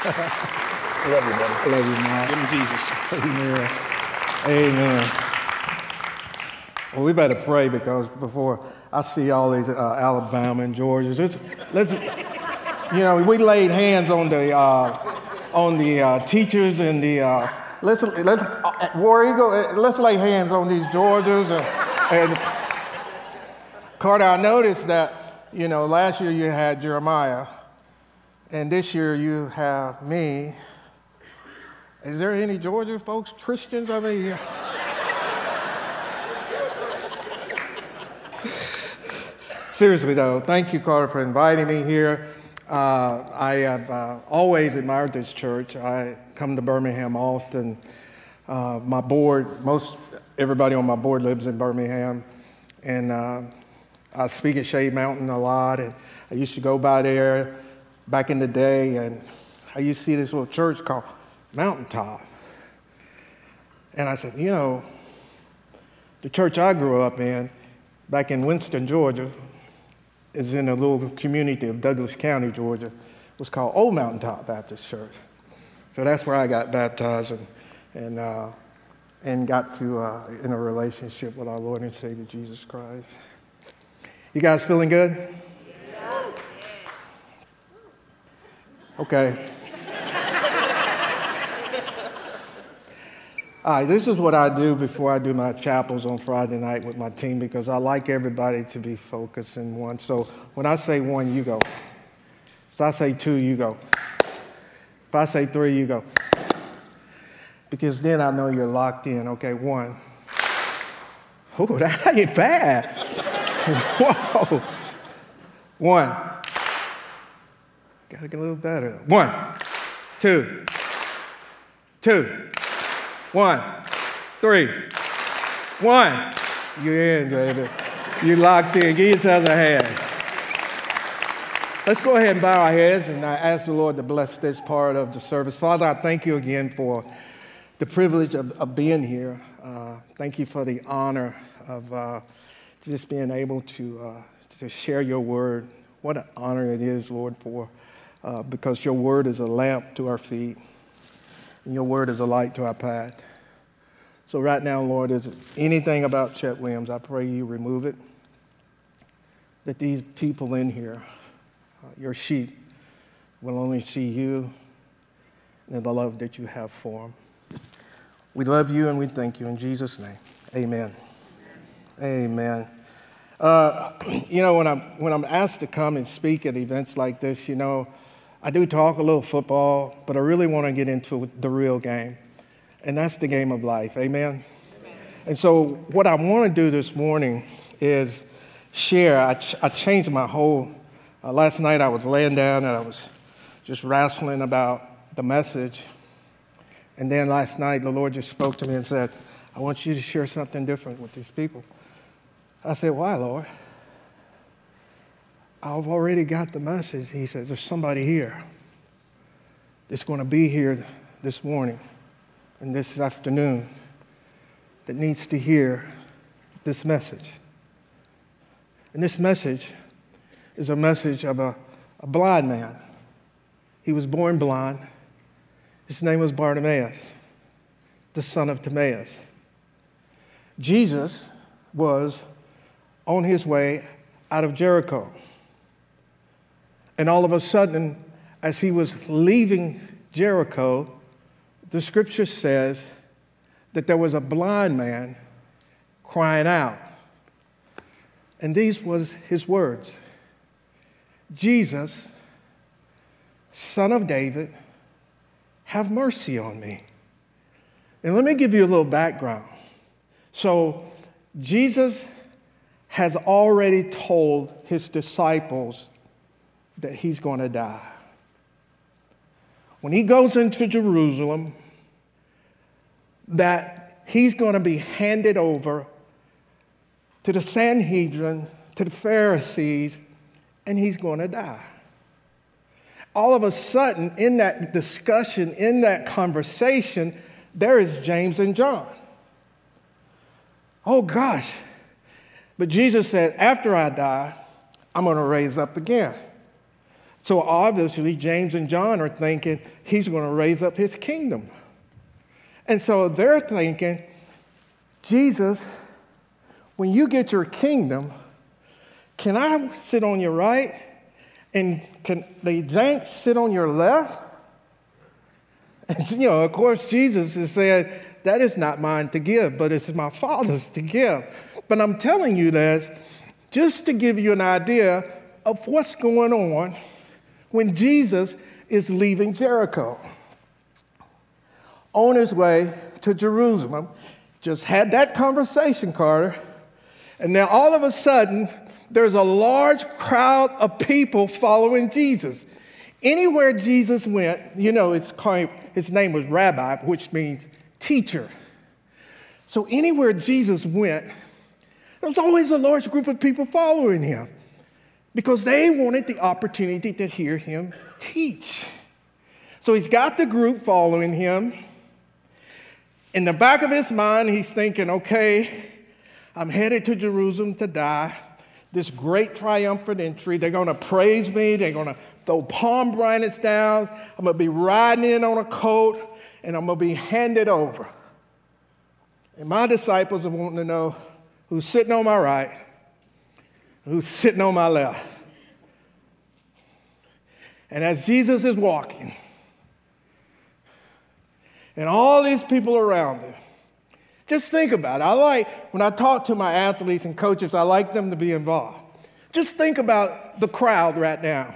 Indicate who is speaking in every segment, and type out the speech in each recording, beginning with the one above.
Speaker 1: Love you, buddy.
Speaker 2: Love you, man.
Speaker 3: Give him Jesus.
Speaker 2: Amen. Amen. Well, we better pray because before I see all these uh, Alabama and Georgia, let's, let's, you know, we laid hands on the uh, on the uh, teachers and the uh, let's let's uh, War Eagle. uh, Let's lay hands on these Georgias and, and Carter. I noticed that you know last year you had Jeremiah, and this year you have me. Is there any Georgia folks, Christians? I mean, seriously though, thank you, Carter, for inviting me here. Uh, I have uh, always admired this church. I come to Birmingham often. Uh, my board, most everybody on my board lives in Birmingham, and uh, I speak at Shade Mountain a lot. And I used to go by there back in the day, and I used to see this little church called Mountaintop. And I said, you know, the church I grew up in, back in Winston, Georgia, is in a little community of Douglas County, Georgia. It was called Old Mountaintop Baptist Church. So that's where I got baptized and, and, uh, and got to uh, in a relationship with our Lord and Savior Jesus Christ. You guys feeling good? Okay. All right, this is what I do before I do my chapels on Friday night with my team because I like everybody to be focused in one. So when I say one, you go. If I say two, you go. If I say three, you go. Because then I know you're locked in. Okay, one. Oh, that ain't bad. Whoa. One. Gotta get a little better. One, two, two. One, three, one. You're in, baby. You locked in. Give each other a hand. Let's go ahead and bow our heads and I ask the Lord to bless this part of the service. Father, I thank you again for the privilege of, of being here. Uh, thank you for the honor of uh, just being able to, uh, to share your word. What an honor it is, Lord, for uh, because your word is a lamp to our feet and your word is a light to our path. So, right now, Lord, is anything about Chet Williams, I pray you remove it. That these people in here, uh, your sheep, will only see you and the love that you have for them. We love you and we thank you in Jesus' name. Amen. Amen. Uh, you know, when I'm, when I'm asked to come and speak at events like this, you know, I do talk a little football, but I really want to get into the real game. And that's the game of life. Amen? Amen. And so, what I want to do this morning is share. I, ch- I changed my whole. Uh, last night I was laying down and I was just wrestling about the message. And then last night the Lord just spoke to me and said, I want you to share something different with these people. I said, Why, Lord? I've already got the message. He says, There's somebody here that's going to be here this morning and this afternoon that needs to hear this message. And this message is a message of a, a blind man. He was born blind. His name was Bartimaeus, the son of Timaeus. Jesus was on his way out of Jericho. And all of a sudden, as he was leaving Jericho, the scripture says that there was a blind man crying out. And these was his words. Jesus, son of David, have mercy on me. And let me give you a little background. So, Jesus has already told his disciples that he's going to die. When he goes into Jerusalem, that he's going to be handed over to the Sanhedrin, to the Pharisees, and he's going to die. All of a sudden, in that discussion, in that conversation, there is James and John. Oh gosh. But Jesus said, after I die, I'm going to raise up again. So obviously, James and John are thinking he's going to raise up his kingdom. And so they're thinking, Jesus, when you get your kingdom, can I sit on your right? And can the sit on your left? And, you know, of course, Jesus has said, That is not mine to give, but it's my Father's to give. But I'm telling you this just to give you an idea of what's going on when Jesus is leaving Jericho. On his way to Jerusalem, just had that conversation, Carter, and now all of a sudden, there's a large crowd of people following Jesus. Anywhere Jesus went, you know, his name was Rabbi, which means teacher. So anywhere Jesus went, there was always a large group of people following him because they wanted the opportunity to hear him teach. So he's got the group following him. In the back of his mind, he's thinking, okay, I'm headed to Jerusalem to die. This great triumphant entry. They're going to praise me. They're going to throw palm branches down. I'm going to be riding in on a coat, and I'm going to be handed over. And my disciples are wanting to know who's sitting on my right, who's sitting on my left. And as Jesus is walking, and all these people around him, just think about it. I like, when I talk to my athletes and coaches, I like them to be involved. Just think about the crowd right now.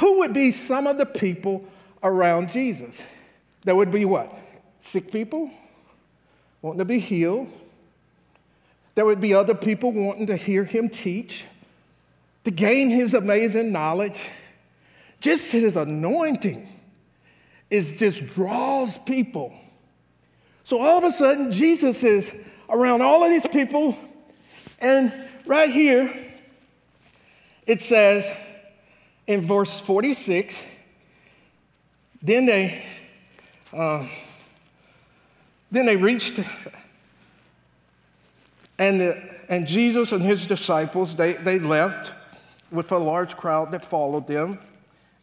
Speaker 2: Who would be some of the people around Jesus? There would be what? Sick people wanting to be healed. There would be other people wanting to hear him teach, to gain his amazing knowledge. Just his anointing is just draws people. So all of a sudden, Jesus is around all of these people, and right here, it says in verse 46, then they, uh, then they reached, and, uh, and Jesus and his disciples, they, they left with a large crowd that followed them,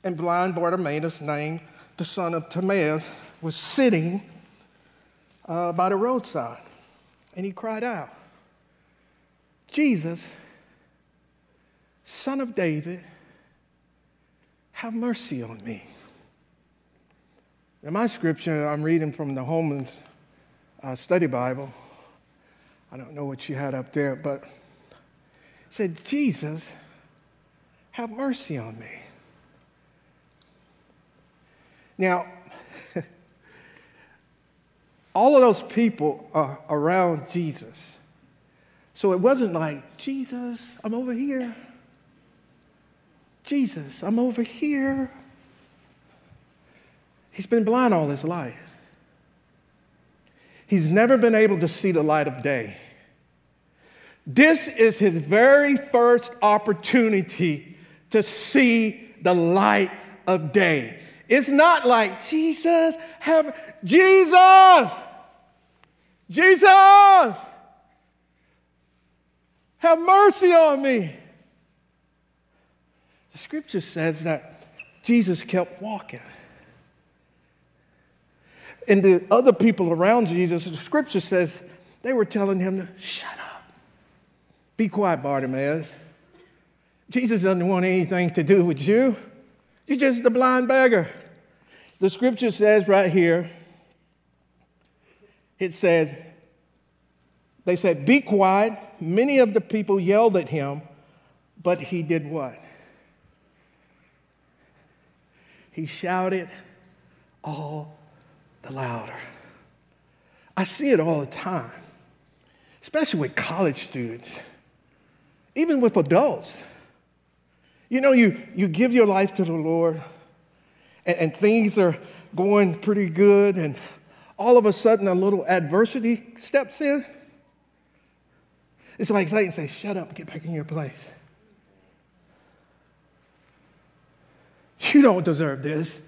Speaker 2: and blind Bartimaeus, named the son of Timaeus, was sitting uh, by the roadside. And he cried out, Jesus, son of David, have mercy on me. In my scripture, I'm reading from the Holman's uh, Study Bible. I don't know what you had up there, but said, Jesus, have mercy on me. Now, all of those people are around Jesus. So it wasn't like, Jesus, I'm over here. Jesus, I'm over here. He's been blind all his life. He's never been able to see the light of day. This is his very first opportunity to see the light of day. It's not like Jesus, have Jesus, Jesus, have mercy on me. The scripture says that Jesus kept walking. And the other people around Jesus, the scripture says they were telling him to shut up. Be quiet, Bartimaeus. Jesus doesn't want anything to do with you. You're just a blind beggar. The scripture says right here, it says, they said, Be quiet. Many of the people yelled at him, but he did what? He shouted all the louder. I see it all the time, especially with college students, even with adults. You know, you, you give your life to the Lord, and, and things are going pretty good, and all of a sudden a little adversity steps in. It's like Satan says, Shut up, get back in your place. You don't deserve this.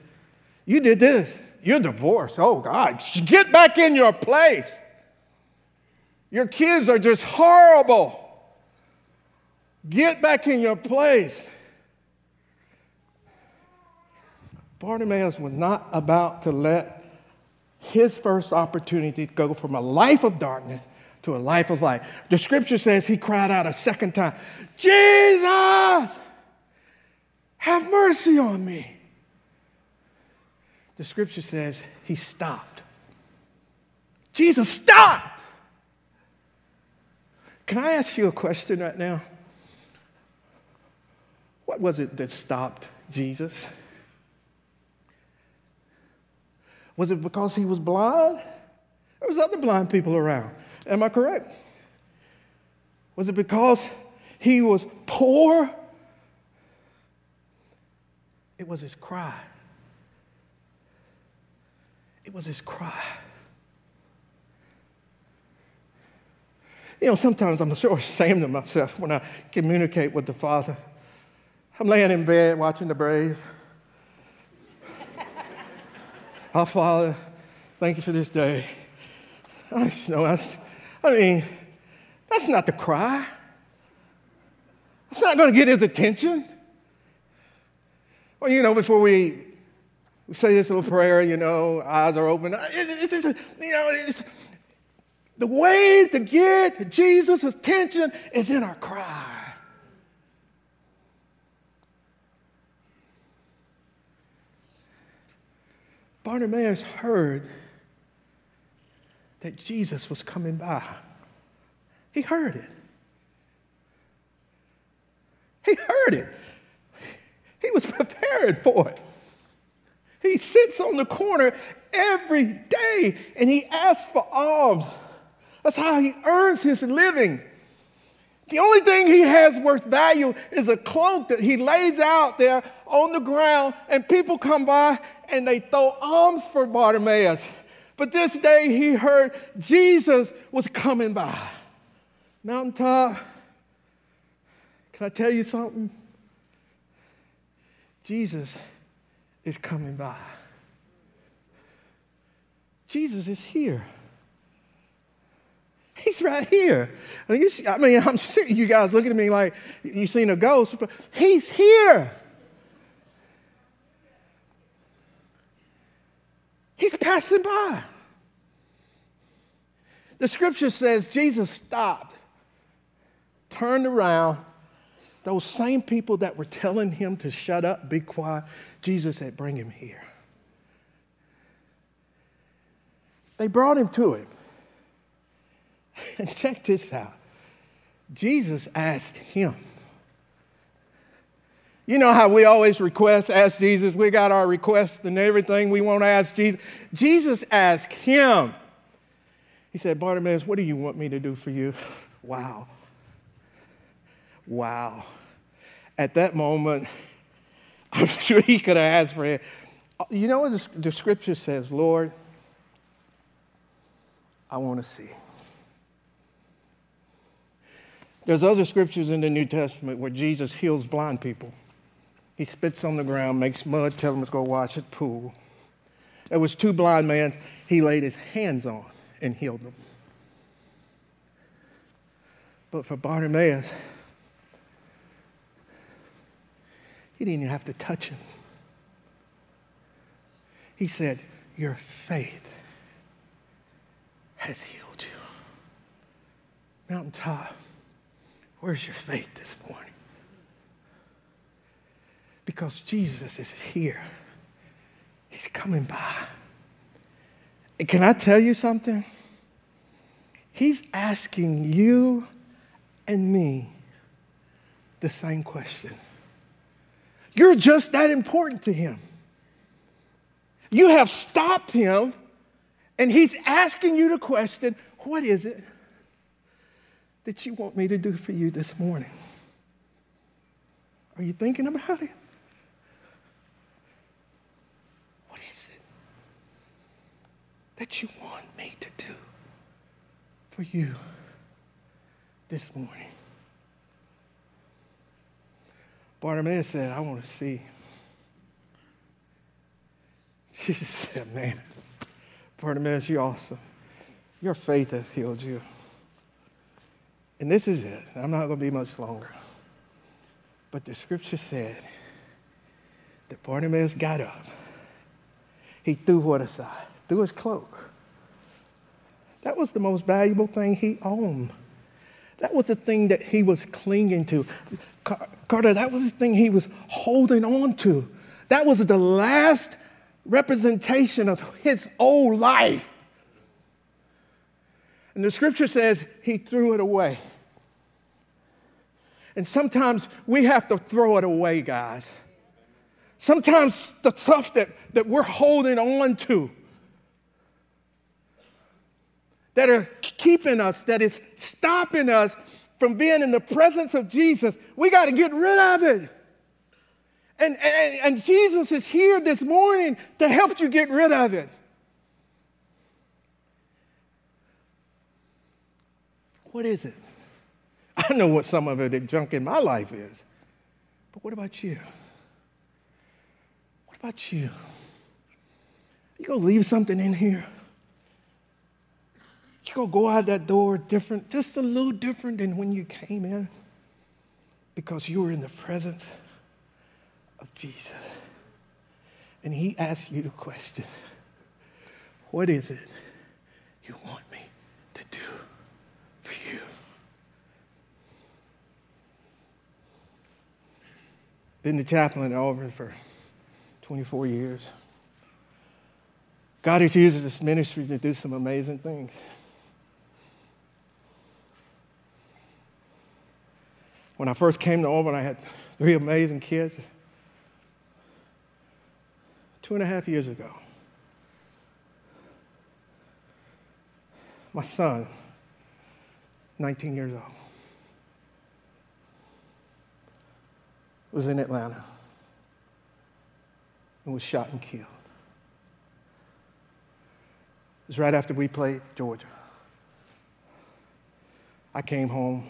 Speaker 2: You did this. You're divorced. Oh, God, get back in your place. Your kids are just horrible. Get back in your place. Bartimaeus was not about to let his first opportunity go from a life of darkness to a life of light. The scripture says he cried out a second time, Jesus, have mercy on me. The scripture says he stopped. Jesus stopped. Can I ask you a question right now? What was it that stopped Jesus? Was it because he was blind? There was other blind people around. Am I correct? Was it because he was poor? It was his cry. It was his cry. You know, sometimes I'm so ashamed of myself when I communicate with the Father. I'm laying in bed watching the Braves. Our Father, thank you for this day. I know that's, I mean, that's not the cry. That's not going to get his attention. Well, you know, before we, we say this little prayer, you know, eyes are open. It's, it's, it's you know, it's, the way to get Jesus' attention is in our cry. Bartimaeus heard that Jesus was coming by. He heard it. He heard it. He was prepared for it. He sits on the corner every day and he asks for alms. That's how he earns his living. The only thing he has worth value is a cloak that he lays out there on the ground, and people come by and they throw alms for Bartimaeus. But this day he heard Jesus was coming by. Mountaintop, can I tell you something? Jesus is coming by. Jesus is here. He's right here. I mean, I'm sick. You guys looking at me like you seen a ghost, but he's here. He's passing by. The scripture says Jesus stopped, turned around. Those same people that were telling him to shut up, be quiet, Jesus said, Bring him here. They brought him to him. And check this out Jesus asked him. You know how we always request, ask Jesus, we got our requests and everything we want to ask Jesus. Jesus asked him. He said, Bartimaeus, what do you want me to do for you? Wow. Wow. At that moment, I'm sure he could have asked for it. You know what the scripture says, Lord, I want to see. There's other scriptures in the New Testament where Jesus heals blind people. He spits on the ground, makes mud, tells them to go wash at pool. There was two blind men he laid his hands on and healed them. But for Bartimaeus, he didn't even have to touch him. He said, Your faith has healed you. Mountaintop. Where's your faith this morning? Because Jesus is here. He's coming by. And can I tell you something? He's asking you and me the same question. You're just that important to him. You have stopped him, and he's asking you the question what is it that you want me to do for you this morning? Are you thinking about it? What is it that you want me to do for you this morning? Bartimaeus said, I want to see. Jesus said, Man, Bartimaeus, you're awesome. Your faith has healed you. And this is it. I'm not going to be much longer. But the scripture said that Barnabas got up he threw what aside? Threw his cloak. That was the most valuable thing he owned. That was the thing that he was clinging to. Carter, that was the thing he was holding on to. That was the last representation of his old life. And the scripture says he threw it away. And sometimes we have to throw it away, guys. Sometimes the stuff that, that we're holding on to, that are keeping us, that is stopping us from being in the presence of Jesus, we got to get rid of it. And, and, and Jesus is here this morning to help you get rid of it. What is it? I know what some of it junk in my life is. But what about you? What about you? You gonna leave something in here? You gonna go out that door different, just a little different than when you came in? Because you were in the presence of Jesus. And he asks you the question What is it you want me Been the chaplain at Auburn for 24 years. God has used this ministry to do some amazing things. When I first came to Auburn, I had three amazing kids two and a half years ago. My son, 19 years old, was in Atlanta and was shot and killed. It was right after we played Georgia. I came home.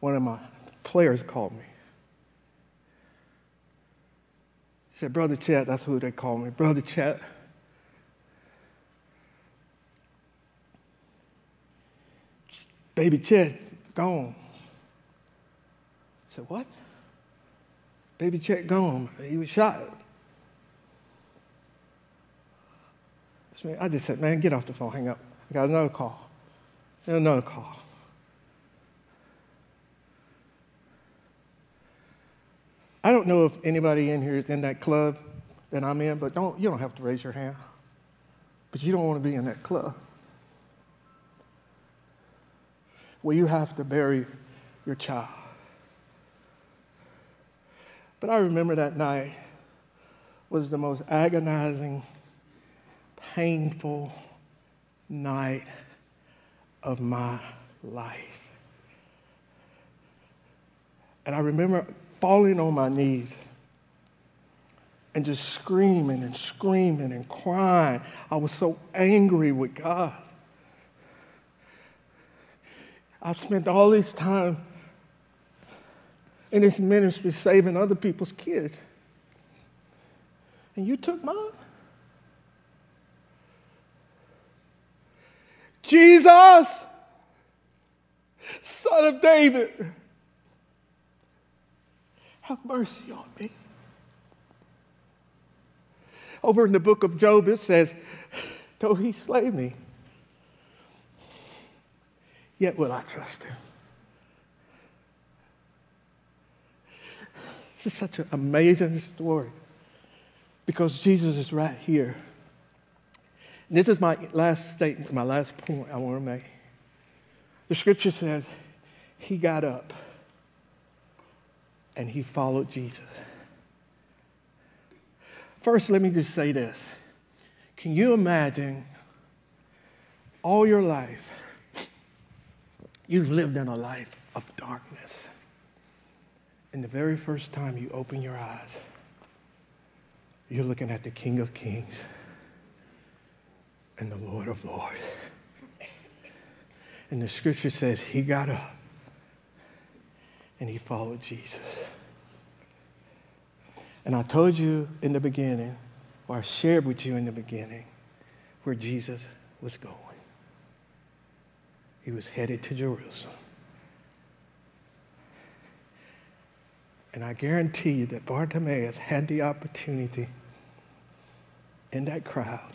Speaker 2: One of my players called me. said, Brother Chet, that's who they call me, Brother Chet. Baby Chet, gone. I said, What? Baby Chet gone. He was shot. I just said, Man, get off the phone, hang up. I got another call. Another call. I don't know if anybody in here is in that club that I'm in, but don't, you don't have to raise your hand. But you don't want to be in that club. Where you have to bury your child. But I remember that night was the most agonizing, painful night of my life. And I remember falling on my knees and just screaming and screaming and crying. I was so angry with God. I've spent all this time in this ministry saving other people's kids. And you took mine? Jesus, Son of David have mercy on me. Over in the book of Job, it says, Though he slay me, yet will I trust him. This is such an amazing story because Jesus is right here. And this is my last statement, my last point I want to make. The scripture says, He got up and he followed Jesus. First, let me just say this. Can you imagine all your life, you've lived in a life of darkness. And the very first time you open your eyes, you're looking at the King of Kings and the Lord of Lords. And the scripture says he got up and he followed Jesus. And I told you in the beginning, or I shared with you in the beginning, where Jesus was going. He was headed to Jerusalem. And I guarantee you that Bartimaeus had the opportunity in that crowd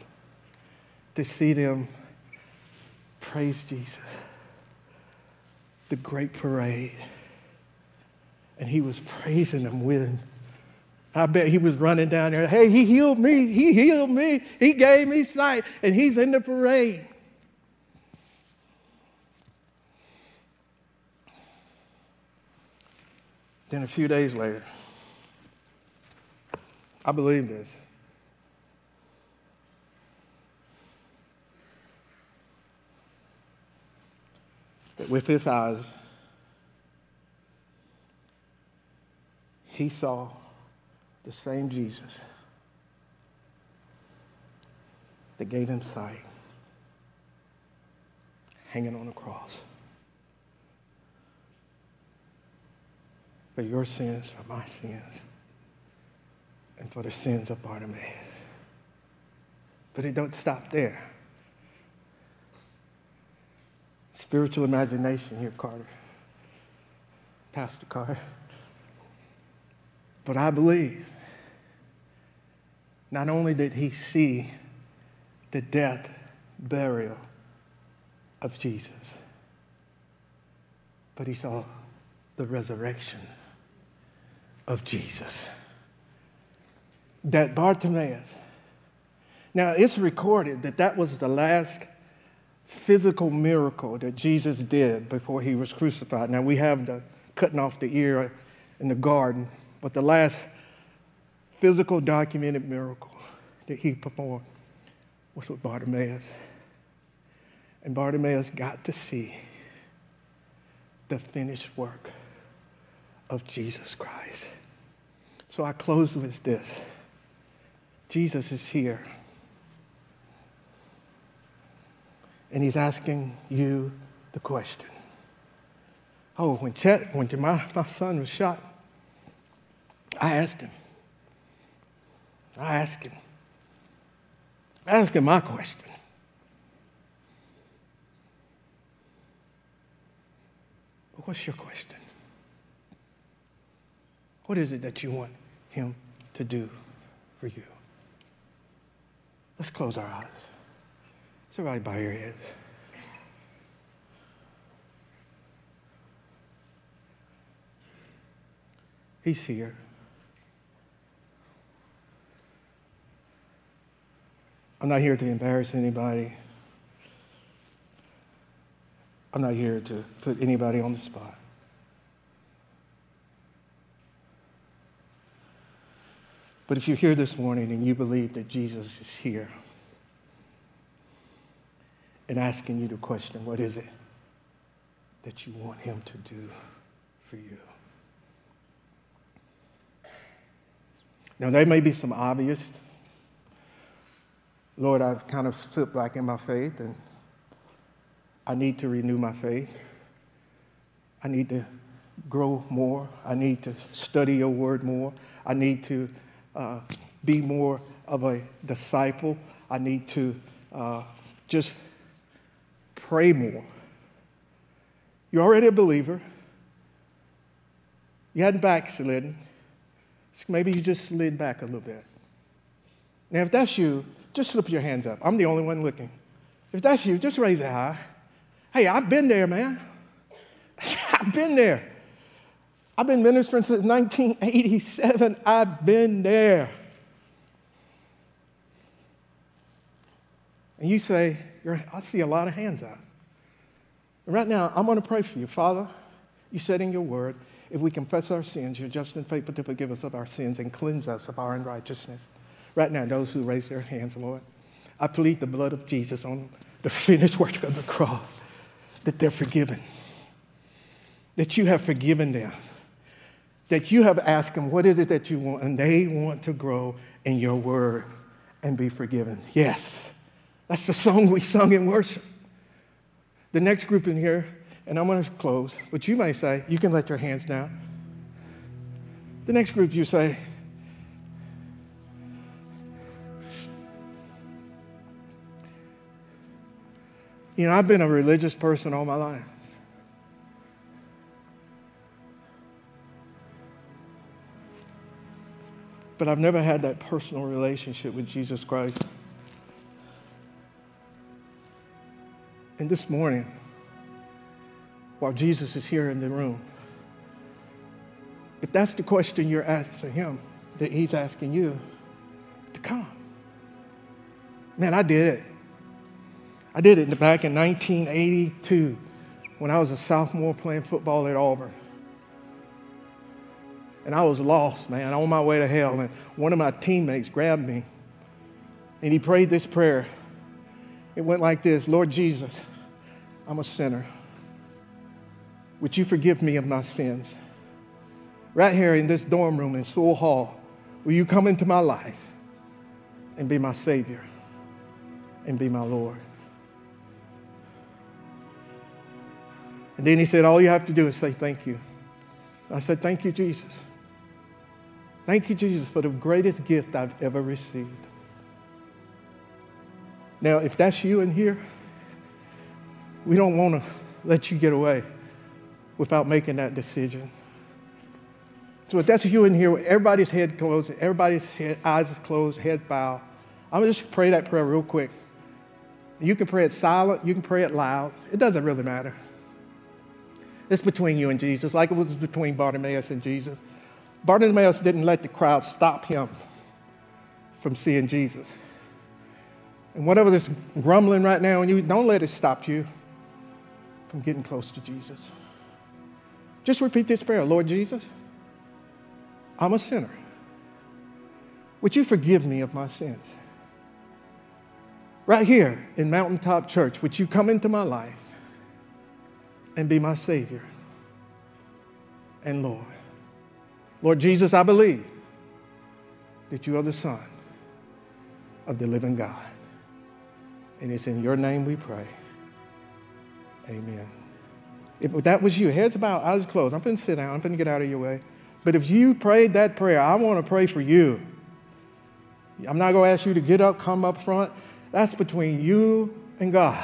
Speaker 2: to see them praise Jesus, the great parade. And he was praising them with I bet he was running down there. Hey, he healed me. He healed me. He gave me sight. And he's in the parade. Then a few days later, I believe this. That with his eyes, he saw the same Jesus that gave him sight hanging on a cross. For your sins, for my sins, and for the sins of Bartimaeus. But it don't stop there. Spiritual imagination here, Carter. Pastor Carter. But I believe not only did he see the death, burial of Jesus, but he saw the resurrection of Jesus. That Bartimaeus, now it's recorded that that was the last physical miracle that Jesus did before he was crucified. Now we have the cutting off the ear in the garden, but the last physical documented miracle that he performed was with Bartimaeus. And Bartimaeus got to see the finished work of Jesus Christ. So I close with this Jesus is here. And he's asking you the question. Oh, when Chet, when my, my son was shot, I asked him. I asked him. I asked him my question. What's your question? What is it that you want him to do for you? Let's close our eyes. So everybody bow your heads. He's here. I'm not here to embarrass anybody. I'm not here to put anybody on the spot. But if you're here this morning and you believe that Jesus is here and asking you the question, what is it that you want him to do for you? Now, there may be some obvious Lord, I've kind of slipped back in my faith and I need to renew my faith. I need to grow more. I need to study your word more. I need to uh, be more of a disciple. I need to uh, just pray more. You're already a believer. You hadn't backslidden. Maybe you just slid back a little bit. Now, if that's you, just slip your hands up. I'm the only one looking. If that's you, just raise it high. Hey, I've been there, man. I've been there. I've been ministering since 1987. I've been there. And you say, I see a lot of hands up. right now, I'm going to pray for you. Father, you said in your word, if we confess our sins, you're just and faithful to forgive us of our sins and cleanse us of our unrighteousness. Right now, those who raise their hands, Lord, I plead the blood of Jesus on the finished work of the cross, that they're forgiven, that you have forgiven them, that you have asked them, What is it that you want? And they want to grow in your word and be forgiven. Yes, that's the song we sung in worship. The next group in here, and I'm going to close, but you may say, You can let your hands down. The next group, you say, You know, I've been a religious person all my life. But I've never had that personal relationship with Jesus Christ. And this morning, while Jesus is here in the room, if that's the question you're asking him, that he's asking you to come. Man, I did it. I did it back in 1982 when I was a sophomore playing football at Auburn. And I was lost, man, on my way to hell. And one of my teammates grabbed me and he prayed this prayer. It went like this Lord Jesus, I'm a sinner. Would you forgive me of my sins? Right here in this dorm room in Sewell Hall, will you come into my life and be my Savior and be my Lord? And then he said, All you have to do is say thank you. I said, Thank you, Jesus. Thank you, Jesus, for the greatest gift I've ever received. Now, if that's you in here, we don't want to let you get away without making that decision. So if that's you in here, everybody's head closed, everybody's head, eyes closed, head bowed. I'm going to just pray that prayer real quick. You can pray it silent, you can pray it loud. It doesn't really matter. It's between you and Jesus, like it was between Bartimaeus and Jesus. Bartimaeus didn't let the crowd stop him from seeing Jesus. And whatever this grumbling right now, and you don't let it stop you from getting close to Jesus. Just repeat this prayer Lord Jesus, I'm a sinner. Would you forgive me of my sins? Right here in Mountaintop Church, would you come into my life and be my Savior and Lord? Lord Jesus, I believe that you are the Son of the living God. And it's in your name we pray. Amen. If that was you, heads bowed, eyes closed, I'm going to sit down. I'm going to get out of your way. But if you prayed that prayer, I want to pray for you. I'm not going to ask you to get up, come up front. That's between you and God.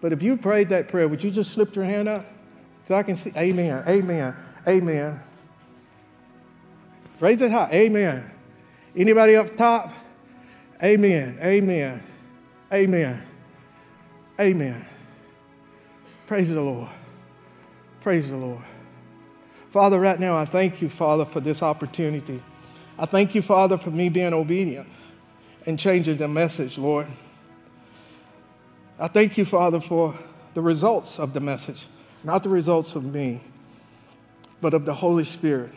Speaker 2: But if you prayed that prayer, would you just slip your hand up? So I can see, amen, amen, amen. Raise it high, amen. Anybody up top? Amen, amen, amen, amen. Praise the Lord. Praise the Lord. Father, right now I thank you, Father, for this opportunity. I thank you, Father, for me being obedient and changing the message, Lord. I thank you, Father, for the results of the message, not the results of me, but of the Holy Spirit,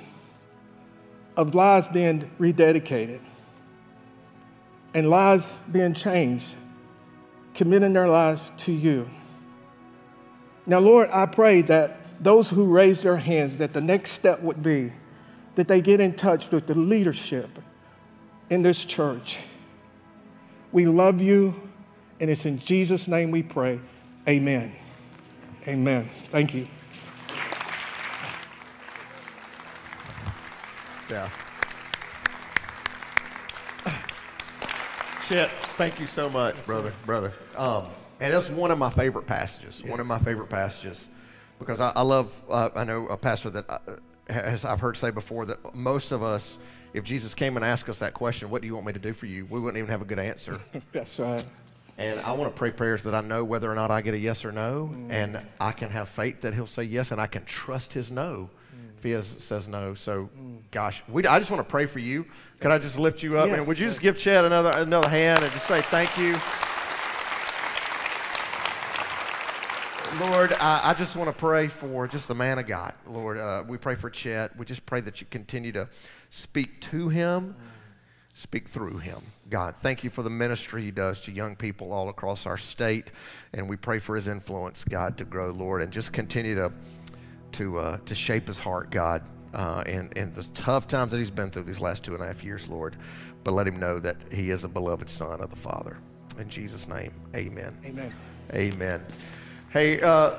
Speaker 2: of lives being rededicated and lives being changed, committing their lives to you. Now, Lord, I pray that those who raise their hands, that the next step would be that they get in touch with the leadership in this church. We love you, and it's in Jesus' name we pray. Amen. Amen. Thank you.
Speaker 1: Yeah. Chet, thank you so much, brother, brother. Um, and that's one of my favorite passages. Yeah. One of my favorite passages, because I, I love. Uh, I know a pastor that I, uh, has I've heard say before that most of us, if Jesus came and asked us that question, "What do you want me to do for you?" we wouldn't even have a good answer.
Speaker 2: that's right.
Speaker 1: And I want to pray prayers that I know whether or not I get a yes or no, mm. and I can have faith that He'll say yes, and I can trust His no mm. He says no. So, mm. gosh, we, I just want to pray for you. Could I just lift you up? Yes, and would you just give Chad another another hand and just say thank you? Lord, I, I, just want to pray for just the man of God. Lord, uh, we pray for Chet. We just pray that you continue to speak to him, speak through him. God, thank you for the ministry he does to young people all across our state. And we pray for his influence, God, to grow, Lord, and just continue to, to, uh, to shape his heart, God, uh, and, and the tough times that he's been through these last two and a half years, Lord. But let him know that he is a beloved son of the Father. In Jesus' name, amen.
Speaker 2: Amen.
Speaker 1: Amen. Hey, uh,